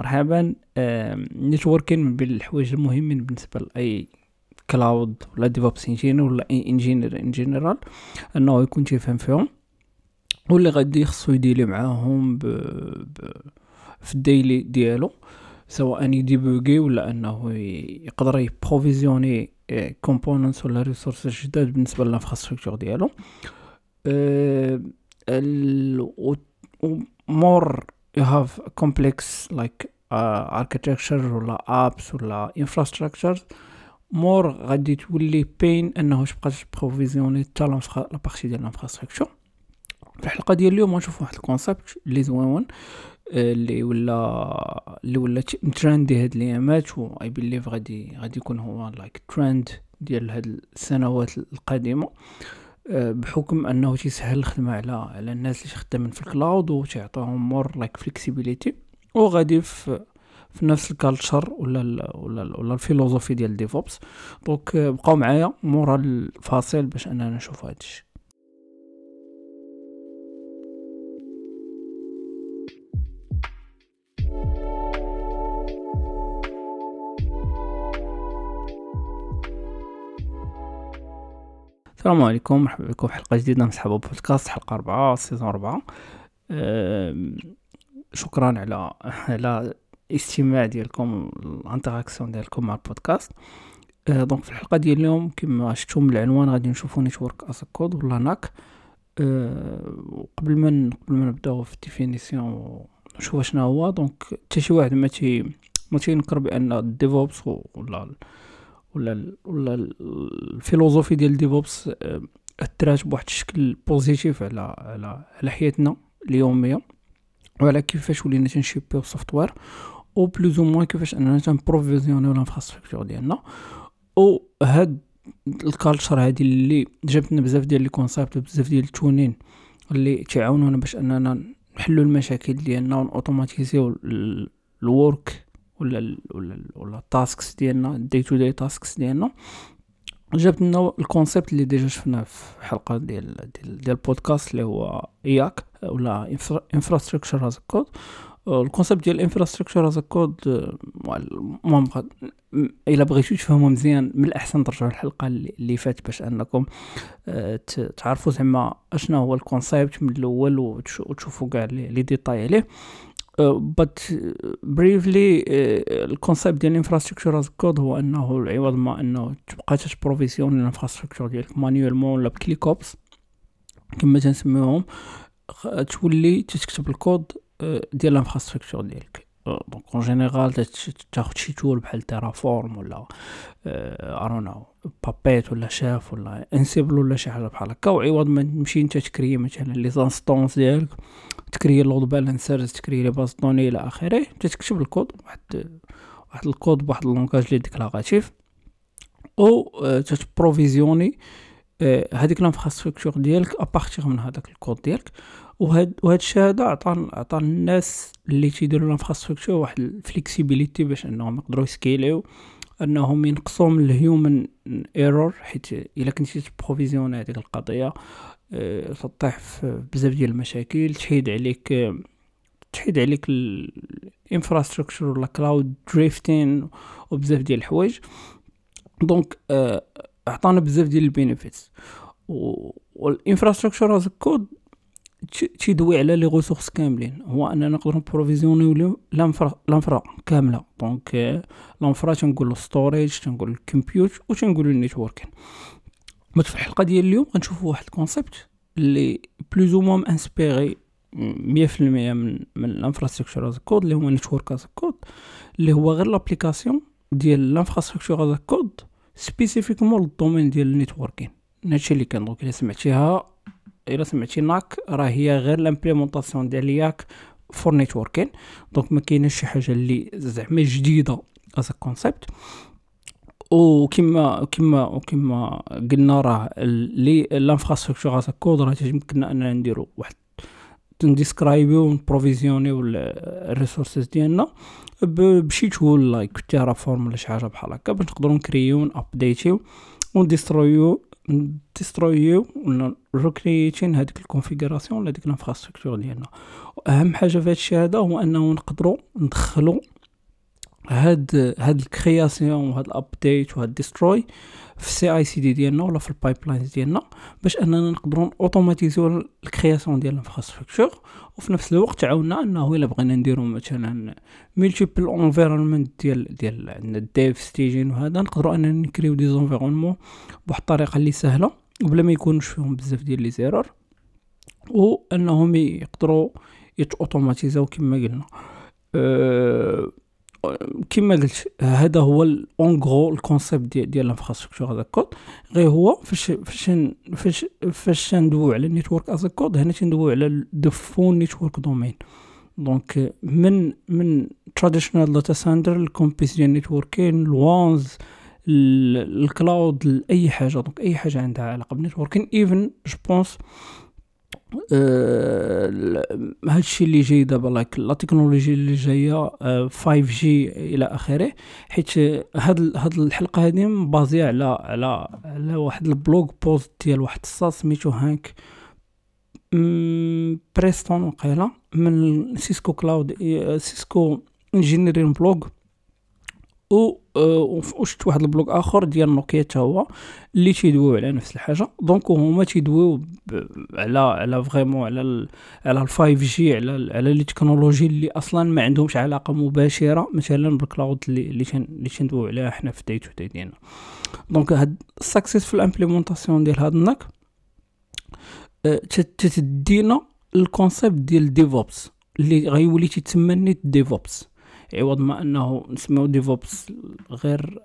مرحبا networking من بين الحوايج المهمين بالنسبة لأي cloud ولا DevOps engineer ولا engineer en général أنه يكون تيفهم فيهم. واللي غادي خصو يديلي معاهم ب... ب... في ال daily ديالو سواء يديبوغي ولا أنه يقدر يبروفيزيوني components ولا ressources جداد بالنسبة لل infrastructure ديالو. أه more you have complex like uh, architecture ولا apps ولا infrastructure. more غادي تولي pain أنه تبقى تبروفيزيوني حتى la partie ديال ال infrastructure في الحلقة ديال اليوم غنشوف واحد ال concept اللي زوين اللي ولا اللي ولا trendy هاد الايامات و I believe غادي غادي يكون هو like trend ديال هاد السنوات القادمة. بحكم أنه تيسهل الخدمة على على الناس اللي خدامين في ال cloud و تيعطيهم more like flexibility وغادي في في نفس ال culture ولا ال ولا ال ولا ال philosophie ديال DevOps donc بقاو معايا مورا الفاصل باش أننا نشوف هادشي. السلام عليكم مرحبا بكم في حلقة جديدة من صحابه بودكاست حلقة أربعة saison أربعة. شكرا على على الاستماع ديالكم ال interaction ديالكم مع البودكاست. أه donc في الحلقة ديال اليوم كما شفتوا من العنوان غادي نشوفوا network as code ولا NaC. أه قبل ما قبل ما نبداو في ال définition نشوف شنو هو donc حتى شي واحد ما تي ما تينكر بأن ال DevOps ولا ولا ولا ال philosophie ديال DevOps اثرات بواحد الشكل positif على على على حياتنا اليومية. وعلى كيفاش ولينا تنشيبيو ال software ou plus ou moins كيفاش أننا تنبروفيزيونيو ال infrastructure ديالنا. أو هاد ال culture هادي اللي جابت لنا بزاف ديال les concepts بزاف ديال ال tooling اللي تعاونونا باش أننا نحلو المشاكل ديالنا ونوتوماتيزيو ال work ولا ال ولا ال ولا ال tasks ديالنا ال day-to-day tasks ديالنا. جابت لنا ال concept اللي déjà شفناه في حلقة ديال ديال ديال البودكاست اللي هو IaC ولا infrastructure as code ال concept ديال infrastructure as code المهم إلا بغيتو تفهموا مزيان من الأحسن ترجعوا الحلقة اللي فات باش أنكم آه، تعرفوا زعما اشنا هو ال concept من الأول وتشوفوا كاع les détails عليه. but briefly ال concept ديال ال infrastructure as code هو انه العوض ما انه تبقى تبروفيسيون ال infrastructure ديالك manuellement ولا ب ClickOps كما تنسميوهم تولي تكتب الكود ديال ال infrastructure ديالك donc en général تاخد شي tool بحال Terraform ولا ارونو Puppet ولا شاف ولا Ansible ولا شي حاجة بحال هكا وعوض ما تمشي انت تكري مثلا les instances ديالك تكري load balancers تكري les bases de données إلى اخره تكتب الكود واحد واحد الكود بواحد ال langage لي déclaratif و تتبروفيزيوني هذيك الانفراستركتور ديالك ابارتيغ من هذاك الكود ديالك وهاد وهاد الشيء هذا عطى عطى الناس اللي تيديروا ال infrastructure واحد ال flexibility باش انهم يقدروا يسكيليو انهم ينقصوا من ال human error حيت الا كنتي تبروفيزيون هذيك القضية أه تطيح في بزاف ديال المشاكل تحيد عليك تحيد عليك ال infrastructure ولا cloud drifting وبزاف ديال الحوايج. donc أه عطانا بزاف ديال ال benefits وال infrastructure as code تيدوي على les ressources كاملين. هو أننا نقدروا نبروفيزيونيو l'infra كاملة. donc l'infra تنقولوا storage تنقولوا ال compute و تنقولوا ال networking بس في الحلقة ديال اليوم غنشوفوا واحد ال concept اللي plus ou moins inspiré 100% من من ال infrastructure as code اللي هو network as code اللي هو غير l'application ديال ال infrastructure as code spécifiquement لل domaine ديال ال networking هادشي اللي كان donc إلا سمعتيها الا سمعتي NaC راه هي غير l'implémentation ديال IaC for networking donc ما كايناش شي حاجة اللي زعما جديدة as concept وكما كما وكما قلنا راه لي l'infrastructure as code راه تيمكننا أننا نديرو واحد تنديسكرايبيو ونبروفيزيونيو ال resources ديالنا بشي tool like Terraform ولا شي حاجة بحال هكا باش نقدروا نكريو ابديتيو ونديسترويو ديسترويو ولا ريكرييتين هذيك ال configuration ولا ديك ال infrastructure ديالنا. واهم حاجة في هادشي هذا هو أنه نقدروا ندخلوا هاد هاد ال création وهاد ال update وهاد destroy في ال CI/CD ديالنا ولا في ال pipelines ديالنا باش أننا نقدروا اوتوماتيزيو ال création ديال ال infrastructure. وفي نفس الوقت تعاوننا أنه إلا بغينا نديرو مثلا multiple environment ديال ديال عندنا ال dev staging وهذا نقدروا أننا نكريو des environnements بواحد الطريقة اللي سهلة وبلا ما يكونوش فيهم بزاف ديال les erreurs وانهم يقدروا يتوتوماتيزاو كما قلنا. أه كما قلت هذا هو en gros ال concept ديال ديال ال infrastructure as code غير هو فاش فاش فاش فاش ندويو على ال network as code هنا تندويو على the full network domain donc من من traditional data center ال campus ديال ال networking ال WANs ال cloud أي حاجة. donc أي حاجة عندها علاقة بال networking even je pense هادشي اللي جاي دابا like la technologie اللي جاية 5 آه، G إلى آخره. حيت هاد هاد الحلقة هادي مبازية على على على واحد ال blog post ديال واحد الصاص سميتو Hank Preston وقيلا من Cisco cloud Cisco engineering blog و آه، وشفت واحد ال blog آخر ديال نوكيا حتى هو اللي تيدويو على نفس الحاجة. donc هما تيدويو على على vraiment على ال على ال5 G على على les technologies اللي أصلا ما عندهمش علاقة مباشرة مثلا بال cloud اللي اللي اللي تندويو عليها حنا في day to day ديالنا. donc هاد ال successful implémentation ديال هاد النك آه، تتدينا ال concept ديال DevOps اللي غيولي تيتسمى NetDevOps عوض ما إنه نسميو DevOps غير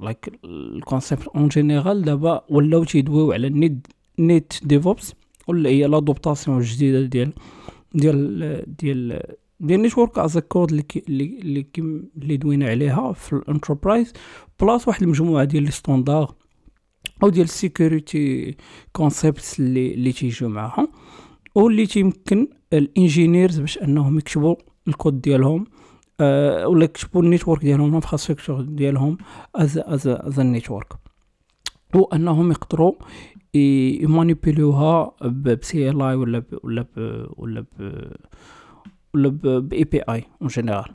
like ال concept en général دابا ولاو تيدويو على Net NetDevOps ولا هي l'adoption الجديدة ديال ديال ديال ديال network as code اللي اللي اللي دوينا عليها في ال enterprise بلاص واحد المجموعة ديال les standards أو ديال ال security concepts اللي اللي تيجيو معاهم واللي تيمكن ال engineers باش إنهم يكتبوا الكود ديالهم أه ولا يكتبوا ال network ديالهم ال infrastructure ديالهم as as as network. وانهم يقدروا يمانيبيلوها ب CLI ولا ب ولا ب ولا ب ولا ب API en général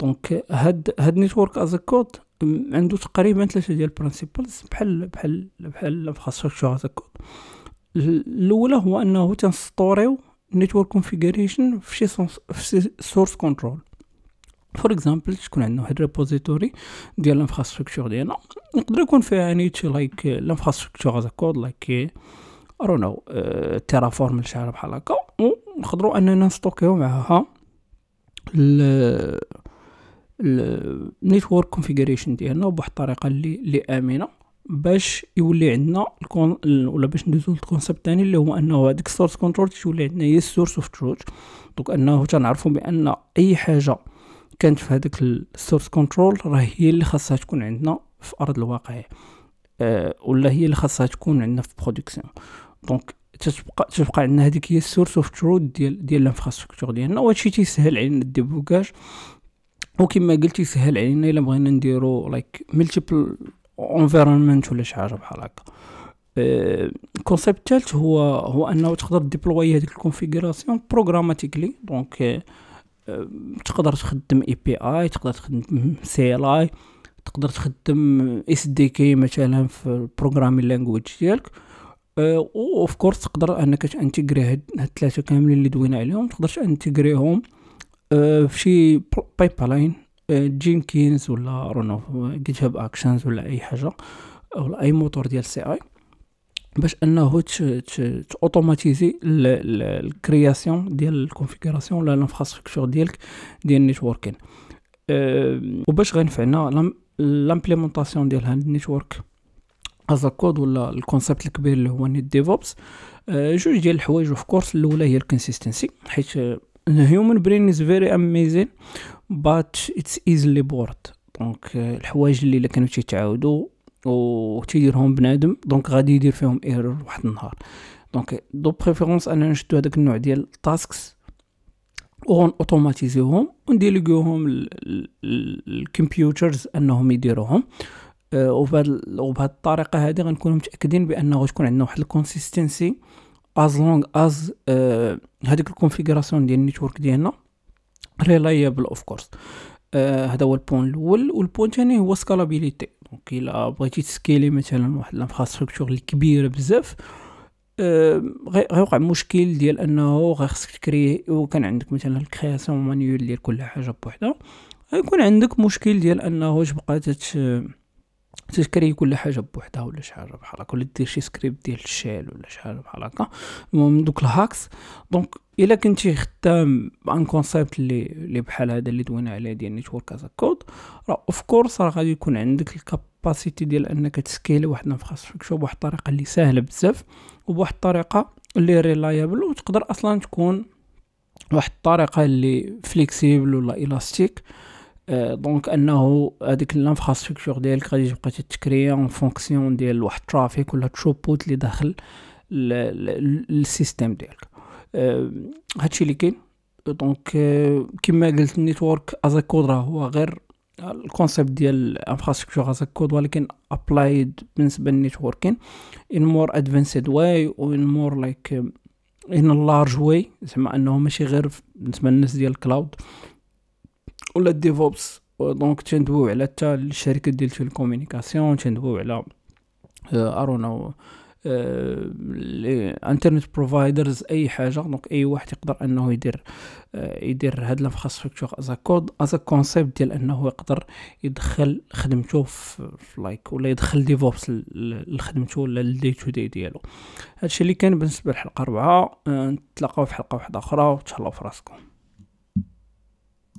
donc هاد هاد network as code عنده تقريبا ثلاثة ديال ال principles بحال بحال بحال ال infrastructure as code الأولى هو أنه تنسطوريو network configuration في شي source control for example تكون عندنا واحد repository ديال ال infrastructure ديالنا يقدر يكون فيها Net like ال infrastructure as code like أرونو Terraform شي حاجة بحال هكا ونقدروا أننا نستوكيو معاها ال network configuration ديالنا بواحد الطريقة اللي اللي آمنة باش يولي عندنا الكون ولا باش ندوزو لل concept الثاني اللي هو أنه هذيك ال source control تولي عندنا هي ال source of truth donc أنه تنعرفوا بأن أي حاجة كانت في هذاك ال source control راه هي اللي خاصها تكون عندنا في أرض الواقع. أه ولا هي اللي خاصها تكون عندنا في production donc تتبقى تبقى عندنا هذيك هي ال source of truth ديال ديال ال infrastructure ديالنا. وهادشي تيسهل علينا ال débogage وكما قلت يسهل علينا إلا بغينا نديرو like multiple environment ولا شي حاجة بحال هكا. ال concept أه الثالث هو هو أنه تقدر deploy هذيك ال configuration programmatically donc تقدر تخدم API تقدر تخدم CLI تقدر تخدم SDK مثلا في ال programming language ديالك. Of course تقدر أنك تانتيغري هاد الثلاثه كاملين اللي دوينا عليهم. تقدر تانتيغريهم في شي pipeline Jenkins ولا رونو GitHub Actions ولا أي حاجة ولا أي موتور ديال CI باش انه اوتوماتيزي ال création ديال ال configuration ولا ال infrastructure ديالك ديال ال networking أه وباش غينفعنا l'implémentation ديال هاد ال network as code ولا ال concept الكبير اللي هو NetDevOps أه جوج ديال الحوايج of course الأولى هي ال consistency حيت ال human brain is very amazing but it's easily bored donc الحوايج اللي كانوا تيتعاودوا و تيديرهم بنادم donc غادي يدير فيهم error واحد النهار. donc de préférence أنا نشدو هذاك النوع ديال ال tasks ونوتوماتيزيوهم ونديليغيوهم ال computers أنهم يديروهم. آه، وبهذه الطريقة هذه غنكونوا متأكدين بأنه غتكون عندنا واحد ال consistency as long as هذيك ال configuration ديال ال network ديالنا reliable of course هذا هو ال point الأول. وال point الثاني هو scalability donc الا بغيتي تسكيلي مثلا واحد ال infrastructure اللي كبيره بزاف. أه غيوقع مشكل ديال أنه خاصك تكري وكان عندك مثلا ال création manuelle ديال كل حاجة بوحدها. غيكون عندك مشكل ديال أنه تبقى تت تشكري كل حاجة بوحدها ولا شي حاجة بحال هكا ولا دير شي سكريبت ديال ال shell ولا شي حاجة بحال هكا. المهم دوك ال hacks. donc إلا كنتي خدام un concept اللي اللي بحال هذا اللي دوينا عليه ديال network as code راه of course راه غادي يكون عندك ال capacité ديال أنك تسكيلي واحد ال infrastructure بواحد الطريقة اللي سهله بزاف وبواحد الطريقة اللي reliable وتقدر أصلا تكون واحد الطريقة اللي flexible ولا élastique donc أنه هذيك ال infrastructure ديالك غادي تبقى تكريا en fonction ديال واحد ال traffic ولا throughput اللي داخل ال system ديالك. هادشي اللي كاين. donc كما قلت ال network as code راه هو غير ال concept ديال ال infrastructure as code ولكن applied بالنسبة لل networking in more advanced way و in more like in large way زعما أنه ماشي غير بالنسبة للناس ديال ال cloud ولا DevOps donc تندويو على حتى الشركات ديال ال communication تندويو على ارونو internet providers أي حاجة. donc أي واحد يقدر إنه يدير يدير هاد ال infrastructure as code از concept ديال إنه يقدر يدخل خدمته في like ولا يدخل DevOps لخدمته ولا ال day to day ديالو. هادشي اللي كان بالنسبة للحلقة 4 نتلاقاو في حلقة واحدة أخرى وتهلاو في راسكم.